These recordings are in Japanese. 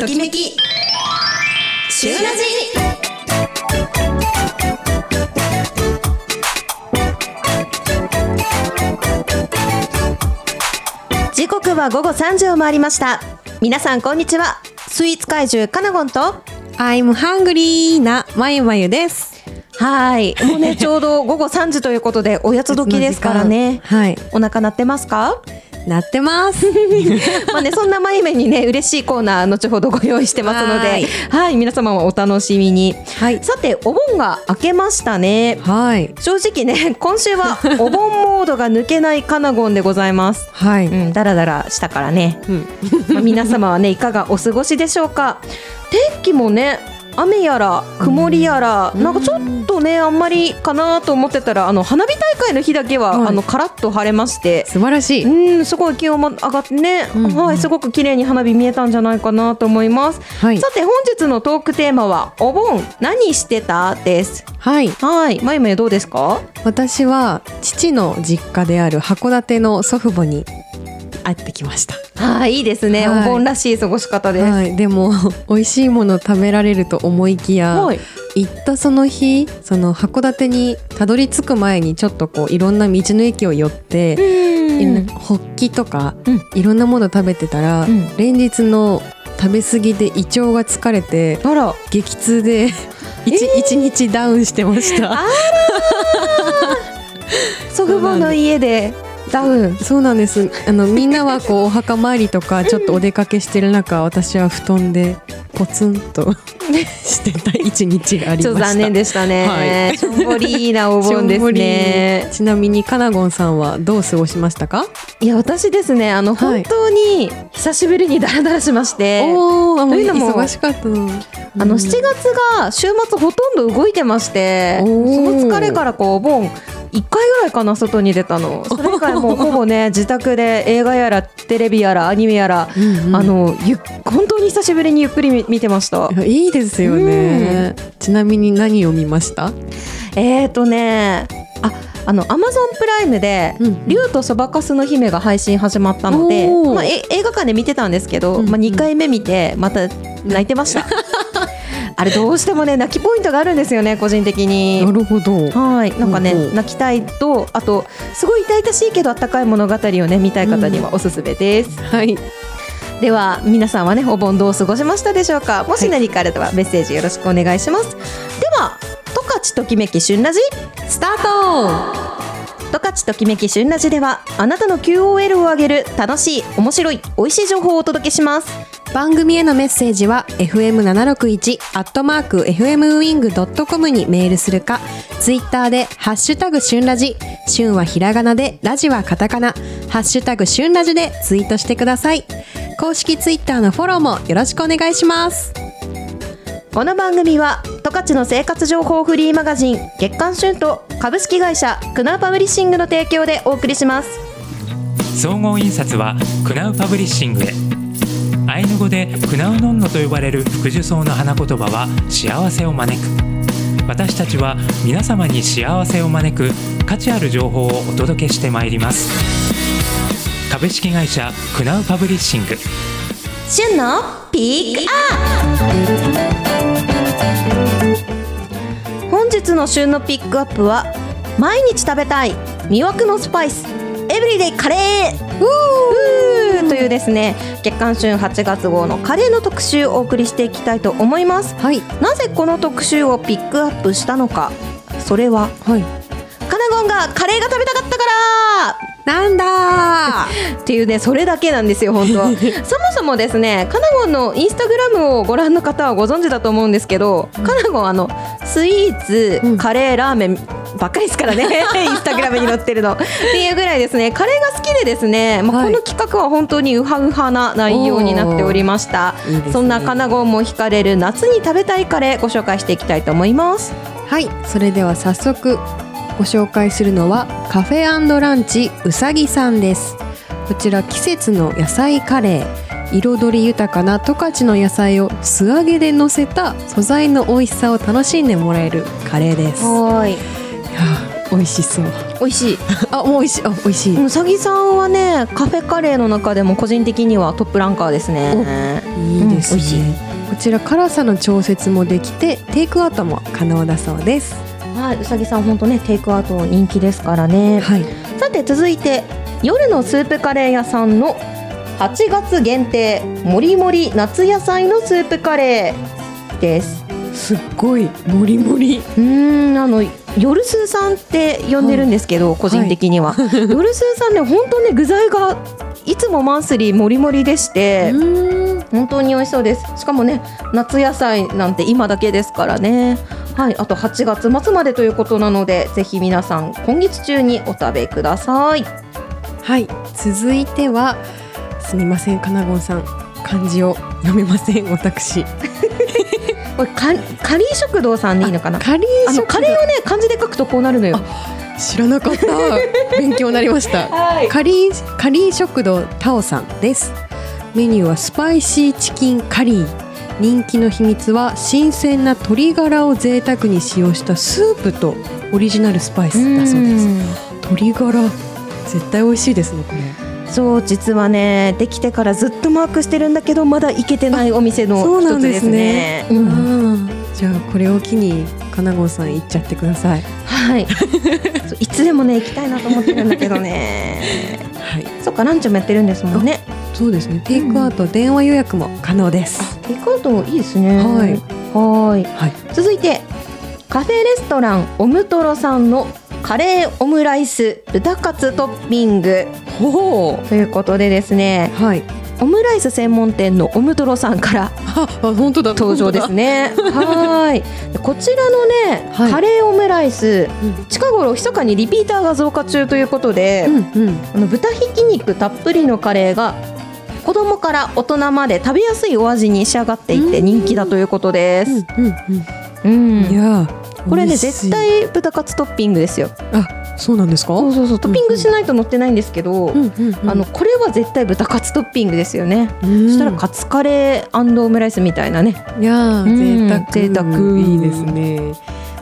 ときめき。シューラジ。時刻は午後3時を回りました。皆さんこんにちは。スイーツ怪獣カナゴンと。I'm hungry なまゆまゆです。はい。もうね ちょうど午後3時ということでおやつ時ですからね。はい。お腹鳴ってますか？なってます。まあね、そんなまゆめにね、嬉しいコーナー、後ほどご用意してますので、ははいい、皆様もお楽しみに。はい。さて、お盆が明けましたね。はい。正直ね、今週はお盆モードが抜けないカナゴンでございます。はい。うん、だらだらしたからね。うん。まあ、皆様はね、いかがお過ごしでしょうか。天気もね、雨やら曇りやら、うんなんかちょっとねあんまりかなと思ってたらあの花火大会の日だけは、はいあのカラッと晴れまして素晴らしい。うん、すごい気温も上がってね、うんうんはい、すごく綺麗に花火見えたんじゃないかなと思います。はいさ。て、本日のトークテーマは、お盆何してた？です。はい。はい、まゆまゆどうですか？私は父の実家である函館の祖父母に会ってきました。はい、いいですね、はい。お盆らしい過ごし方です。はい。でも 美味しいもの食べられると思いきや、はい、行ったその日、その函館にたどり着く前にちょっとこういろんな道の駅を寄って。ホッキとか、うん。いろんなもの食べてたら、うん。連日の食べ過ぎで胃腸が疲れてあら、激痛で一、一日ダウンしてました。あ祖父母の家でダウン。そうなんです。あのみんなはこうお墓参りとかちょっとお出かけしてる中私は布団でポツンと してた一日がありました。残念でしたね。はい。しょんぼりなお盆ですね。ちなみにカナゴンさんはどう過ごしましたか？いや、私ですね、あの、はい。本当に久しぶりにダラダラしまして。おーあもうというのも忙しかったの。あのうん。7月が週末ほとんど動いてましてその疲れからこうお盆1回ぐらいかな外に出たの。それ以外もう ほぼね自宅で映画やらテレビやらアニメやら、うんうん。あのゆっ本当に久しぶりにゆっくり見見てました。いやいいですよね。ちなみに何を見ました？えーとねああのアマゾンプライムでうん「竜とそばかすの姫」が配信始まったので、まあ、え映画館で見てたんですけど、うんうん。まあ、2回目見てまた泣いてました あれどうしてもね泣きポイントがあるんですよね個人的になるほどはい、なんかね、うんうん泣きたいと、あと、すごい痛々しいけど、あったかい物語をね、見たい方にはおすすめです。はいでは、皆さんはね、お盆どう過ごしましたでしょうか？もし何かあれば、メッセージよろしくお願いします。では、十勝ときめき旬ラジ、スタート。十勝ときめき旬ラジでは、あなたの QOL を上げる楽しい、面白い、美味しい情報をお届けします。番組へのメッセージは fm761 アットマーク fmwing.com にメールするかツイッターでハッシュタグ旬ラジ旬はひらがなでラジはカタカナハッシュタグ旬ラジでツイートしてください。公式ツイッターのフォローもよろしくお願いします。この番組は十勝の生活情報フリーマガジン月刊旬と株式会社クナウパブリッシングの提供でお送りします。総合印刷はクナウパブリッシングへ語でクナウノンノと呼ばれる福寿草の花言葉は幸せを招く。私たちは皆様に幸せを招く価値ある情報をお届けしてまいります。株式会社クナウパブリッシング。旬のピックアップ。本日の旬のピックアップは毎日食べたい魅惑のスパイス。エブリデイカレーというですね月刊旬8月号のカレーの特集をお送りしていきたいと思います。はい。なぜこの特集をピックアップしたのかそれははい。カナゴンがカレーが食べたかったから。なんだ っていうねそれだけなんですよ本当は。そもそもですねカナゴンのインスタグラムをご覧の方はご存知だと思うんですけど、カナゴンあのスイーツ、うん。カレーラーメンばっかりですからね。インスタグラムに載ってるの。っていうぐらいですね。カレーが好きでですね、まあ、はい。この企画は本当にウハウハな内容になっておりました。いいね。そんなカナゴンも惹かれる夏に食べたいカレーご紹介していきたいと思います。はい。それでは早速ご紹介するのはカフェランチうさぎさんです。こちら季節の野菜カレー。彩り豊かな十勝の野菜を素揚げで乗せた素材の美味しさを楽しんでもらえるカレーです美味しそう。美味しい。あもう美味しい。あ美味しい、うさぎさんはねカフェカレーの中でも個人的にはトップランカーですね。いいいいですうんこちら辛さの調節もできてテイクアウトも可能だそうです。はい、うさぎさん本当ねテイクアウト人気ですからね。はい。さて続いて夜のスープカレー屋さんの8月限定もりもり夏野菜のスープカレーです。すっごいもりもりうーんあの夜スーさんって呼んでるんですけど、個人的には、夜スーさんね本当ね具材がいつもマンスリーもりもりでして、うん。本当に美味しそうです。しかもね夏野菜なんて今だけですからね。はいあと8月末までということなのでぜひ皆さん今月中にお食べください。はい続いてはすみませんかなごんさん。漢字を読めません私 これかカリー食堂さんでいいのかな？カリあー食のカレーをね漢字で書くとこうなるのよ。知らなかった。勉強になりました。はい。カリーカリー食堂タオさんです。メニューはスパイシーチキンカリー。人気の秘密は新鮮な鶏ガラを贅沢に使用したスープとオリジナルスパイスだそうです。鶏ガラ絶対美味しいですねこれそう実はねできてからずっとマークしてるんだけどまだ行けてないお店のそうなんで一つですすねね。うん。じゃあこれを機にかなごんさん行っちゃってください。はい。いつでもね行きたいなと思ってるんだけどね。はい。そっかランチもやってるんですもんね。そうですね。テイクアウト、電話予約も可能です。テイクアウトいいですね。はい。はい。はい。続いてカフェレストランオムトロさんのカレーオムライス豚カツトッピングほということでですねうはい。オムライス専門店のオムトロさんから本当だ。登場ですね。はい。でこちらのね、はい。カレーオムライスうん。近頃密かにリピーターが増加中ということで、うんうん。あの豚ひき肉たっぷりのカレーが子供から大人まで食べやすいお味に仕上がっていてうん。人気だということです。うんうんうん。うん。いやーこれね絶対豚カツトッピングですよ。あそうなんですか？そうそうそう。トッピングしないと乗ってないんですけど、うんうんうん。あのこれは絶対豚カツトッピングですよね。うん。そしたらカツカレーオムライスみたいなね。いやーうん贅沢。贅沢。いいですね。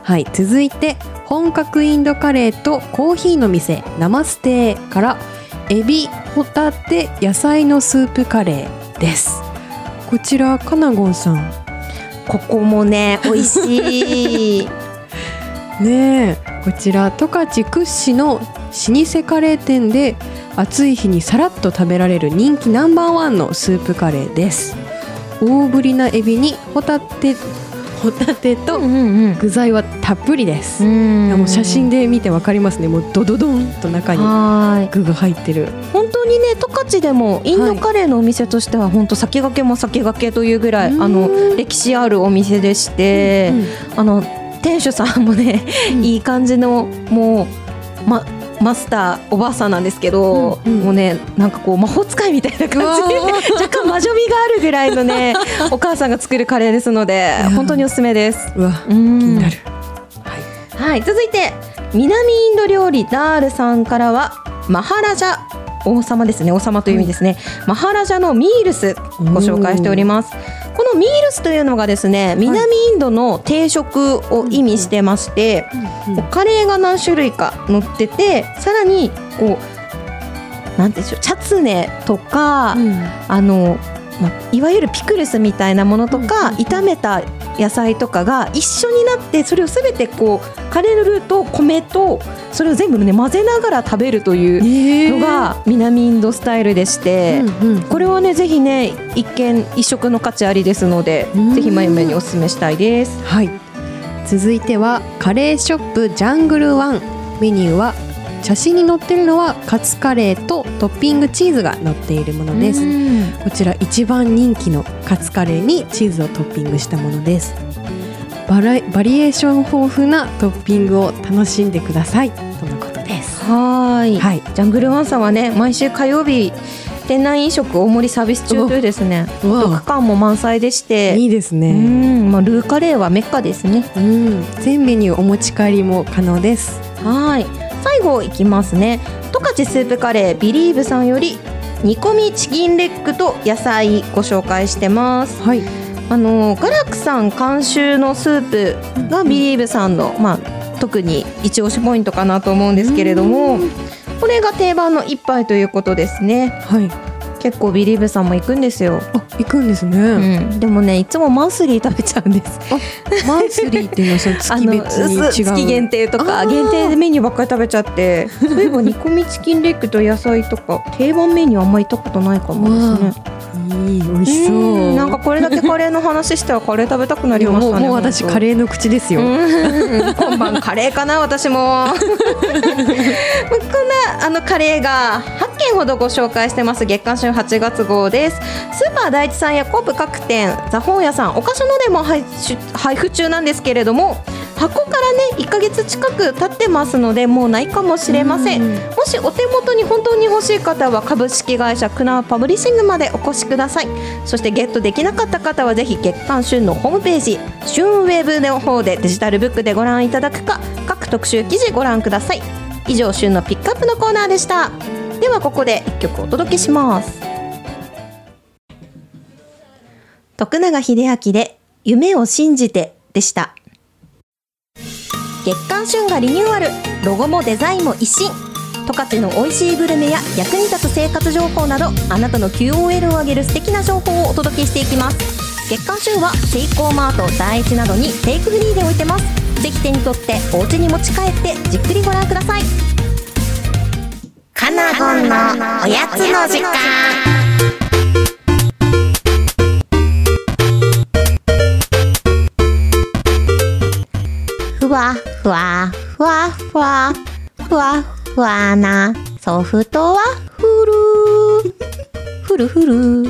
はい続いて本格インドカレーとコーヒーの店ナマステからエビホタテ野菜のスープカレーです。こちらかなごんさん。ここもね美味しい。ねえこちら十勝屈指の老舗カレー店で暑い日にさらっと食べられる人気ナンバーワンのスープカレーです。大ぶりなエビにホタテホタテとん具材はたっぷりです、うん。いやもう写真で見てわかりますね。もうドドドンと中にはい。具が入ってる。本当にね十勝でもインドカレーのお店としては本当先駆けも先駆けというぐらいうん。あの歴史あるお店でして、あの店主さんもね、うん。いい感じのもうまマスターおばあさんなんですけど、うんうん。もうねなんかこう魔法使いみたいな感じ。で 若干魔女味があるぐらいのね お母さんが作るカレーですので本当におすすめです。うわ気気になる。はい、続いて南インド料理ダールさんからはマハラジャ王様ですね。王様という意味ですね、マハラジャのミールスご紹介しております。このミールスというのがですね南インドの定食を意味してまして、うんカレーが何種類か乗っててさらにこうなんでしょうチャツネとか、うん。あの、まあ、いわゆるピクルスみたいなものとか、うん。炒めた野菜とかが一緒になってそれをすべてこうカレーのルーと米とそれを全部ね混ぜながら食べるというのが南インドスタイルでして、うんうん。これはねぜひね一見一食の価値ありですので、うん。ぜひまゆめにお勧めしたいです。はい。続いてはカレーショップジャングルワンメニューは写真に載ってるのはカツカレーとトッピングチーズが載っているものです。うんこちら一番人気のカツカレーにチーズをトッピングしたものです。バラバリエーション豊富なトッピングを楽しんでください。とのことです。はーい。はい。ジャングルワンさんはね毎週火曜日店内飲食大盛りサービス中というですねお得感も満載でして。ういいですね。ん、まあ、ルーカレーはメッカですね。うん。全メニューお持ち帰りも可能です。はい。最後いきますね。十勝スープカレービリーブさんより煮込みチキンレッグと野菜ご紹介してます。はいあのガラクさん監修のスープがビリーブさんの、まあ特に一押しポイントかなと思うんですけれども、これが定番の一杯ということですね。はい結構ビリーブさんも行くんですよ、あ行くんですね、うん、でもねいつもマンスリー食べちゃうんです。マンスリーっていうのはその月別に 違う月限定とか限定でメニューばっかり食べちゃって。そういえば煮込みチキンレッグと野菜とか定番メニューあんまり行ったことないかもですねいい美味しそう。うんなんかこれだけカレーの話したらカレー食べたくなりましたね。もう私カーレーの口ですよ、うん。今晩カレーかな私も。こんなあのカレーが8件ほどご紹介してます。月刊旬8月号です。スーパー第一さんやコープ各店ザ本屋さんお菓子のでも配布中なんですけれども箱からね1ヶ月近く経ってますのでもうないかもしれません。うん。もしお手元に本当に欲しい方は株式会社クナウパブリッシングまでお越しください。そしてゲットできなかった方はぜひ月刊旬のホームページ旬ウェブの方でデジタルブックでご覧いただくか各特集記事ご覧ください。以上旬のピックアップのコーナーでした。ではここで1曲お届けします。徳永英明で夢を信じてでした月刊旬がリニューアル。ロゴもデザインも一新。十勝の美味しいグルメや役に立つ生活情報などあなたの QOL を上げる素敵な情報をお届けしていきます。月刊旬はセイコーマート第一などにテイクフリーで置いてます。ぜひ手に取ってお家に持ち帰ってじっくりご覧ください。カナゴンのおやつの時間。ふわふわふわふわふわふわなソフトはふるふるふる。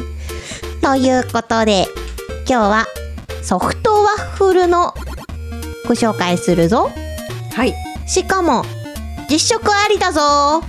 ということで今日はソフトワッフルのご紹介するぞ。はい。しかも実食ありだぞ。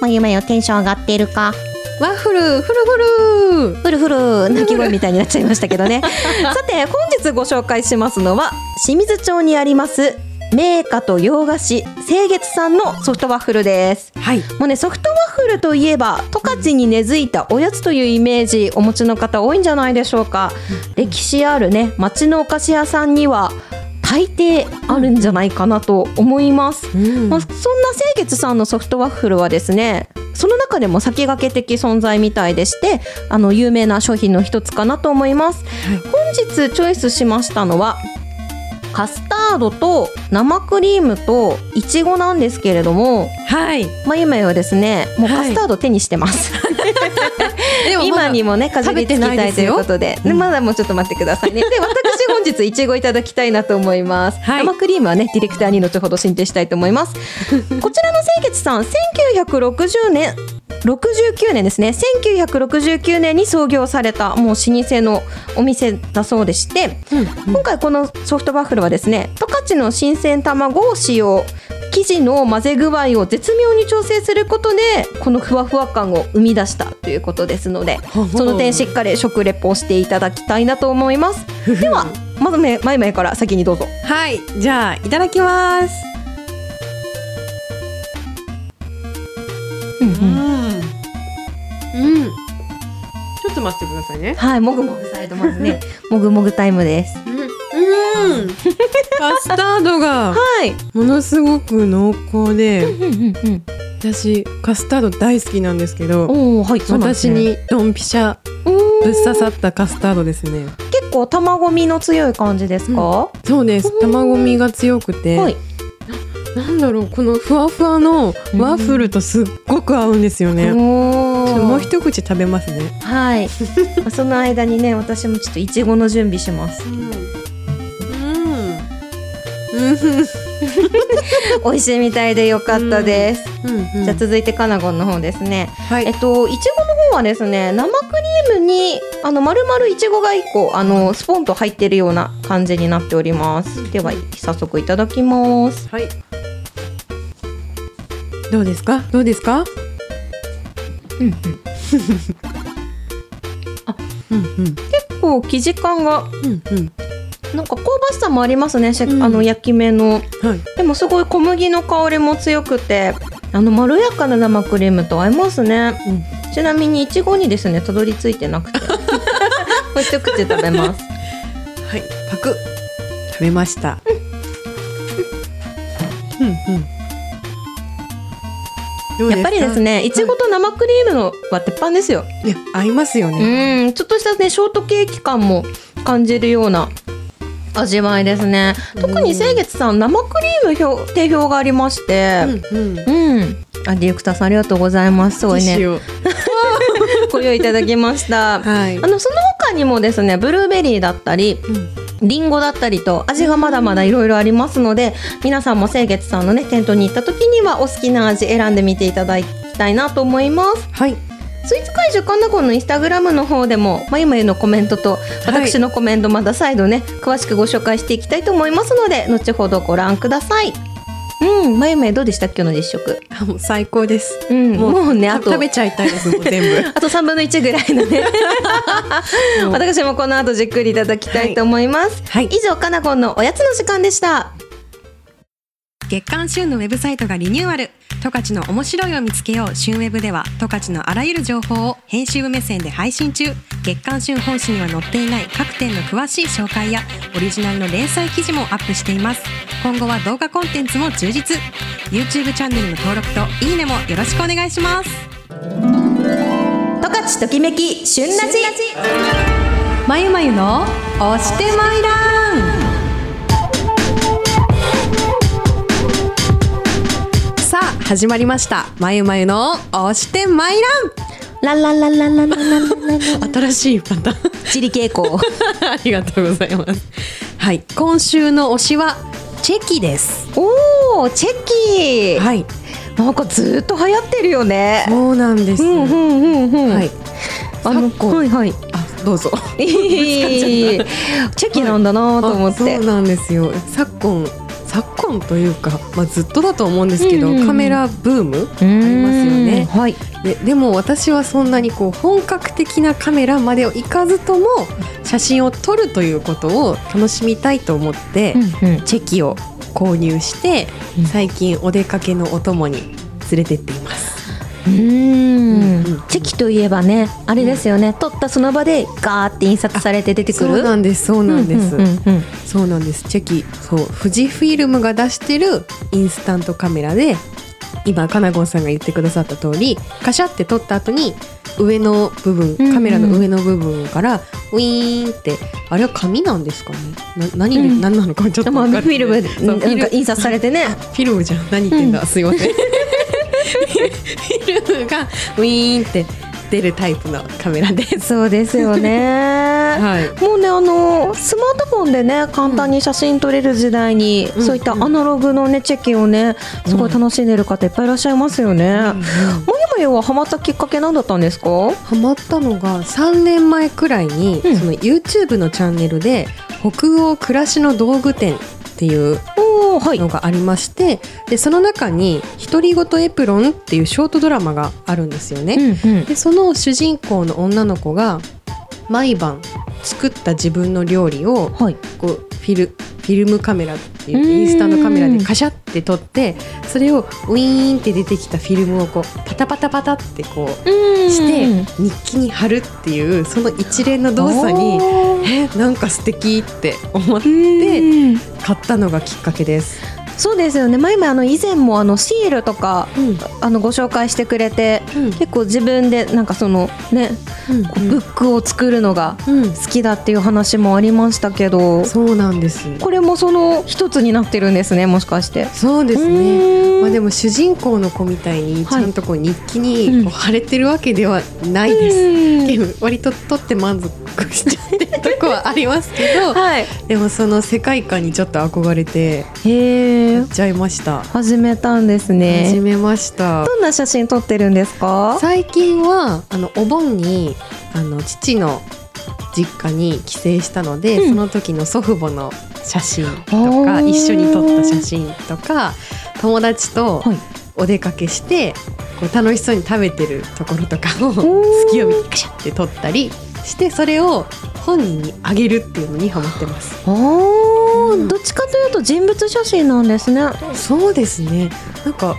まゆまゆテンション上がってるかワッフルフルフル。ふるふる鳴き声みたいになっちゃいましたけどね。さて本日ご紹介しますのは清水町にあります名家と洋菓子清月さんのソフトワッフルです。はい。もうねソフトワッフルといえば十勝に根付いたおやつというイメージお持ちの方多いんじゃないでしょうか、歴史あるね町のお菓子屋さんには大抵あるんじゃないかなと思います、うん。まあ、そんな清月さんのソフトワッフルはですねその中でも先駆け的存在みたいでしてあの有名な商品の一つかなと思います、本日チョイスしましたのはカスタードと生クリームといちごなんですけれどもはい。まゆまゆはですねもうはい。カスタード手にしてます、でも今にもねかじりつきたいということで。うまだもうちょっと待ってくださいね。で私本日いちごいただきたいなと思います、はい。生クリームはねディレクターに後ほど進呈したいと思います。こちらの清潔さん1960年69年ですね。1969年に創業されたもう老舗のお店だそうでして、今回このソフトバッフルはですね十勝の新鮮卵を使用生地の混ぜ具合を絶妙に調整することでこのふわふわ感を生み出したということですのでその点しっかり食レポをしていただきたいなと思います。ではまずねまいまいから先にどうぞ。はいじゃあいただきます。うんうん。うん。ちょっと待ってくださいね。はいもぐもぐサイドまずね。もぐもぐタイムです。うんカスタードがはい。ものすごく濃厚でうんうんうん私カスタード大好きなんですけどおおはいそうなんです私ねにドンピシャぶっ刺さったカスタードですね。結構卵みの強い感じですか、そうです。卵みが強くて、はい。なんだろうこのふわふわのワッフルとすっごく合うんですよね、ちょおーっともう一口食べますね。はい。まあその間にね私もちょっといちごの準備します。うんうん美味しいみたいでよかったです、うんじゃあ続いてカナゴンの方ですね、はい。えっといちごの方はですね生クリームにあの丸々いちごが1個あのスポンと入ってるような感じになっております。では早速いただきます。はい。どうですか？どうですか？うんうん。うんうん。結構生地感がうんうんなんか香ばしさもありますね、しうん。あの焼き目の。はい。でもすごい小麦の香りも強くてあのまろやかな生クリームと合いますね、ちなみにいちごにですねたどり着いてなくて。もう一口食べます。はい。パク。食べました。うんうん。どうやっぱりですねいちごと生クリームのは鉄板ですよ。いや合いますよね。うん。ちょっとしたねショートケーキ感も感じるような味わいですね。特に清月さん生クリーム表定評がありまして。うんうん。うん、あディレクターさんありがとうございます。すごいね。ご用意いただきました。はい。あ。のその他にもですねブルーベリーだったりリンゴだったりと味がまだまだいろいろありますので皆さんも清月さんのね店頭に行った時にはお好きな味選んでみていただきたいなと思います。はい。スイーツ怪獣かんなこんのインスタグラムの方でもまゆまゆのコメントと私のコメントまた再度ね詳しくご紹介していきたいと思いますので後ほどご覧ください。うんまゆまゆどうでした今日の実食？あもう最高です。うんもうねあと食べちゃいたいですもう全部。あと3分の1ぐらいのね。もう。私もこの後じっくりいただきたいと思います、はい。以上かなこんのおやつの時間でした月刊旬のウェブサイトがリニューアル。十勝の面白いを見つけよう。旬ウェブでは十勝のあらゆる情報を編集部目線で配信中。月刊旬本誌には載っていない各店の詳しい紹介やオリジナルの連載記事もアップしています。今後は動画コンテンツも充実。YouTube チャンネルの登録といいねもよろしくお願いします。十勝ときめき旬ラジまゆまゆの押してまいら始まりました。まゆまゆの押してまいラララララララララらん新しいパターン。チリ傾向 ありがとうございます。はい。今週の推しはチェキです。おーチェキ、はい。なんかずっと流行ってるよね。そうなんです、うんうんうんうん。はい。あのはいはい。あどうぞ。チェキなんだなと思って、あそうなんですよ。昨今昨今というか、まあ、ずっとだと思うんですけど、うんうんうん。カメラブームありますよね。はい。ででも私はそんなにこう本格的なカメラまでをいかずとも写真を撮るということを楽しみたいと思って、うんうん。チェキを購入して、うん。最近お出かけのお供に連れてっています。うん。チェキといえばねあれですよね、撮ったその場でガーって印刷されて出てくるそうなん。ですそうなん。です、そうなん。ですチェキそう富士フィルムが出してるインスタントカメラで今かなごん。さん。が言ってくださった通りカシャって撮った後に上の部分カメラの上の部分からウィーンってあれは紙なん。ですかねな何で、うん。何なのかちょっとまあ、分かってフィルムなん。か印刷されてねフィルムじゃん。何言ってん。だ、すいません。フィルムがウィーンって出るタイプのカメラです。そうですよね、はい。もうねあのスマートフォンでね簡単に写真撮れる時代に、うん。そういったアナログのねチェキをねすごい楽しんでる方いっぱいいらっしゃいますよね、もゆもゆはハマったきっかけ何だったんですか？ハマったのが3年前くらいに、うん。その YouTube のチャンネルで北欧暮らしの道具店っていうのがありましてでその中に「独り言エプロン」っていうショートドラマがあるんですよね。うんうん。でその主人公の女の子が毎晩作った自分の料理をはい。こうフィルフィルムカメラっていううん。インスタのカメラでカシャって撮ってそれをウィーンって出てきたフィルムをこうパタパタパタってこうして日記に貼るっていうその一連の動作にえなんか素敵って思ってで買ったのがきっかけです。そうですよね。前々あの以前もあのシールとかうん。あのご紹介してくれてうん。結構自分でなんかそのねうん。こうブックを作るのがうん。好きだっていう話もありましたけどそうなんです。これもその一つになってるんですねもしかして。そうですうね。まあでも主人公の子みたいにちはい。ゃんとこう日記うん。にこう貼れてるわけではないです。うん。割と撮って満足しちゃってるとこはありますけど、はい。でもその世界観にちょっと憧れて。へえやっ。ちゃいました。始めたんです始ね。めました。どんな写真撮ってるんですか？最近はあのお盆にあの父の実家に帰省したので、うんその時の祖父母の写真とか一緒に撮った写真とか友達とはいお出かけして、こう楽しそうに食べてるところとかをー隙を見てカシャって撮ったりしてそれを本人にあげるっていうのにハマってます。どっちかというと人物写真なんですね。はそうですねなんか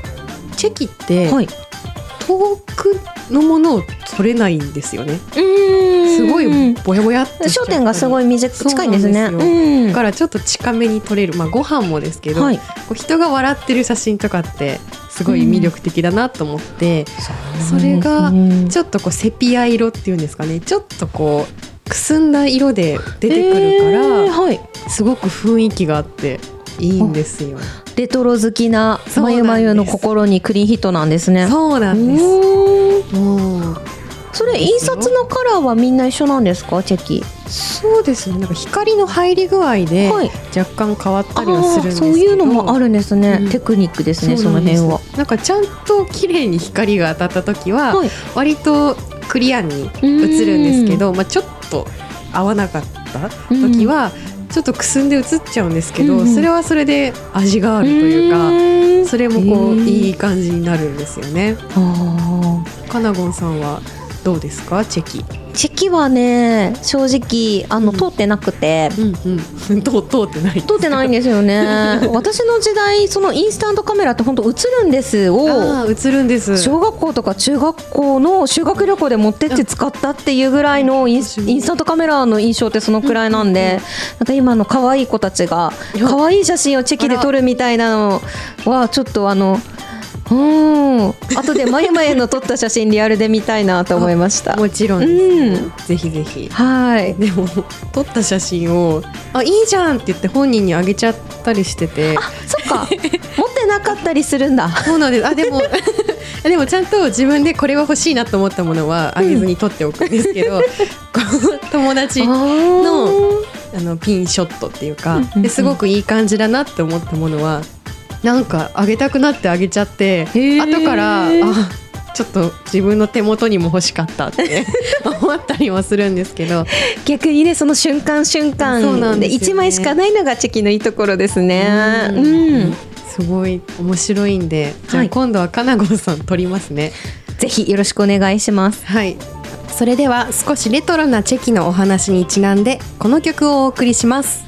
チェキってい。遠くのものを撮れないんですよね。すすごいぼやぼやっ焦点がすごい短く近いんですね。だからちょっと近めに撮れるまあご飯もですけど、はい。こう人が笑ってる写真とかってすごい魅力的だなと思って、それがうんちょっとこうセピア色っていうんですかねちょっとこうくすんだ色で出てくるから、えーはい。すごく雰囲気があっていいんですよ。レトロ好きなまゆまゆの心にクリーンヒットなんですね。そうなんです。それ印刷のカラーはみんな一緒なんですか？チェキ。そうですね。なんか光の入り具合ではい。若干変わったりはするんですけど、そういうのもあるんですね、うん。テクニックですねその辺は。なんかちゃんと綺麗に光が当たった時は、はい。割とクリアに映るんですけど、まあ、ちょっと合わなかった時はちょっとくすんで映っちゃうんですけど、うんうん。それはそれで味があるというか、うそれもこういい感じになるんですよね。あかなごんさんはどうですかチェキ？ーチェキはね正直あの、うん通ってなくてうんうん。通通ってない。通ってないんですよね 私の時代そのインスタントカメラって本当映るんですを映るんです。小学校とか中学校の修学旅行で持ってって使ったっていうぐらいのインスタントカメラの印象ってそのくらいなんで、なんか今の可愛い子たちが可愛い写真をチェキで撮るみたいなのはちょっとあのうん。後でまゆまゆの撮った写真リアルで見たいなと思いました。もちろんです、うん。ぜひぜひ。はい。でも撮った写真をあいいじゃんって言って本人にあげちゃったりしてて。そっか。持ってなかったりするんだ。そうなんです。あでも でもちゃんと自分でこれは欲しいなと思ったものはあげずに撮っておくんですけど、こう友達あのー。あのピンショットっていうか、ですごくいい感じだなって思ったものはなんかあげたくなってあげちゃってー。後からあちょっと自分の手元にも欲しかったって 思ったりもするんですけど。逆にねその瞬間瞬そうな間でんですよね。1枚しかないのがチェキのいいところですね。うん。うん。すごい面白いんでじゃはい。あ今度はかなごさん撮りますね。ぜひよろしくお願いします。はい。それでは少しレトロなチェキのお話にちなんでこの曲をお送りします。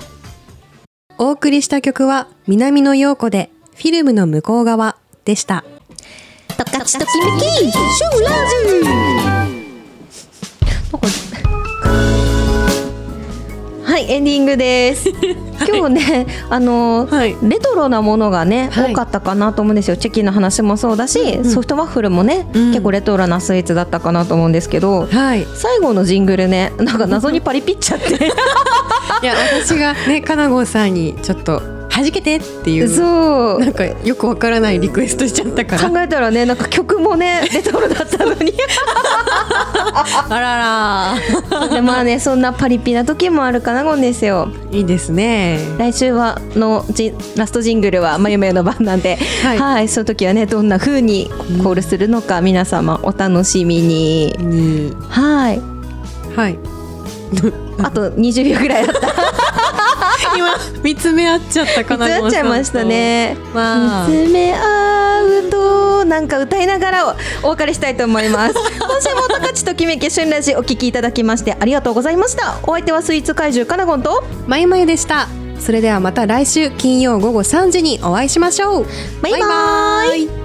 お送りした曲は南野陽子でフィルムの向こう側でした。トカチときめきシューラージなんかはいエンディングです。今日ねあの、はい。レトロなものがね、はい。多かったかなと思うんですよ。チェキの話もそうだし、うん。ソフトワッフルもね、うん。結構レトロなスイーツだったかなと思うんですけどはい。最後のジングルねなんか謎にパリピっちゃって。いや私がねかなごさんにちょっと弾けてっていう。そう。なんかよくわからないリクエストしちゃったから。考えたらねなんか曲もね レトロだったのに。あらら。で まあねそんなパリピな時もあるかなゴンですよ。いいですね。来週はのジラストジングルはまゆまゆの番なんで、ははいい、その時はねどんな風にコールするのか皆様お楽しみに。に。はい。はい。あと20秒ぐらいだった。今見つめ合っちゃったかななっちゃいましたね。まあ見つめ合うとなんか歌いながらお別れしたいと思います。今週も高知ときめき旬ラジお聞きいただきましてありがとうございました。お相手はスイーツ怪獣かなごんとまゆまゆでしたそれではまた来週金曜午後3時にお会いしましょうバイバイバイバイ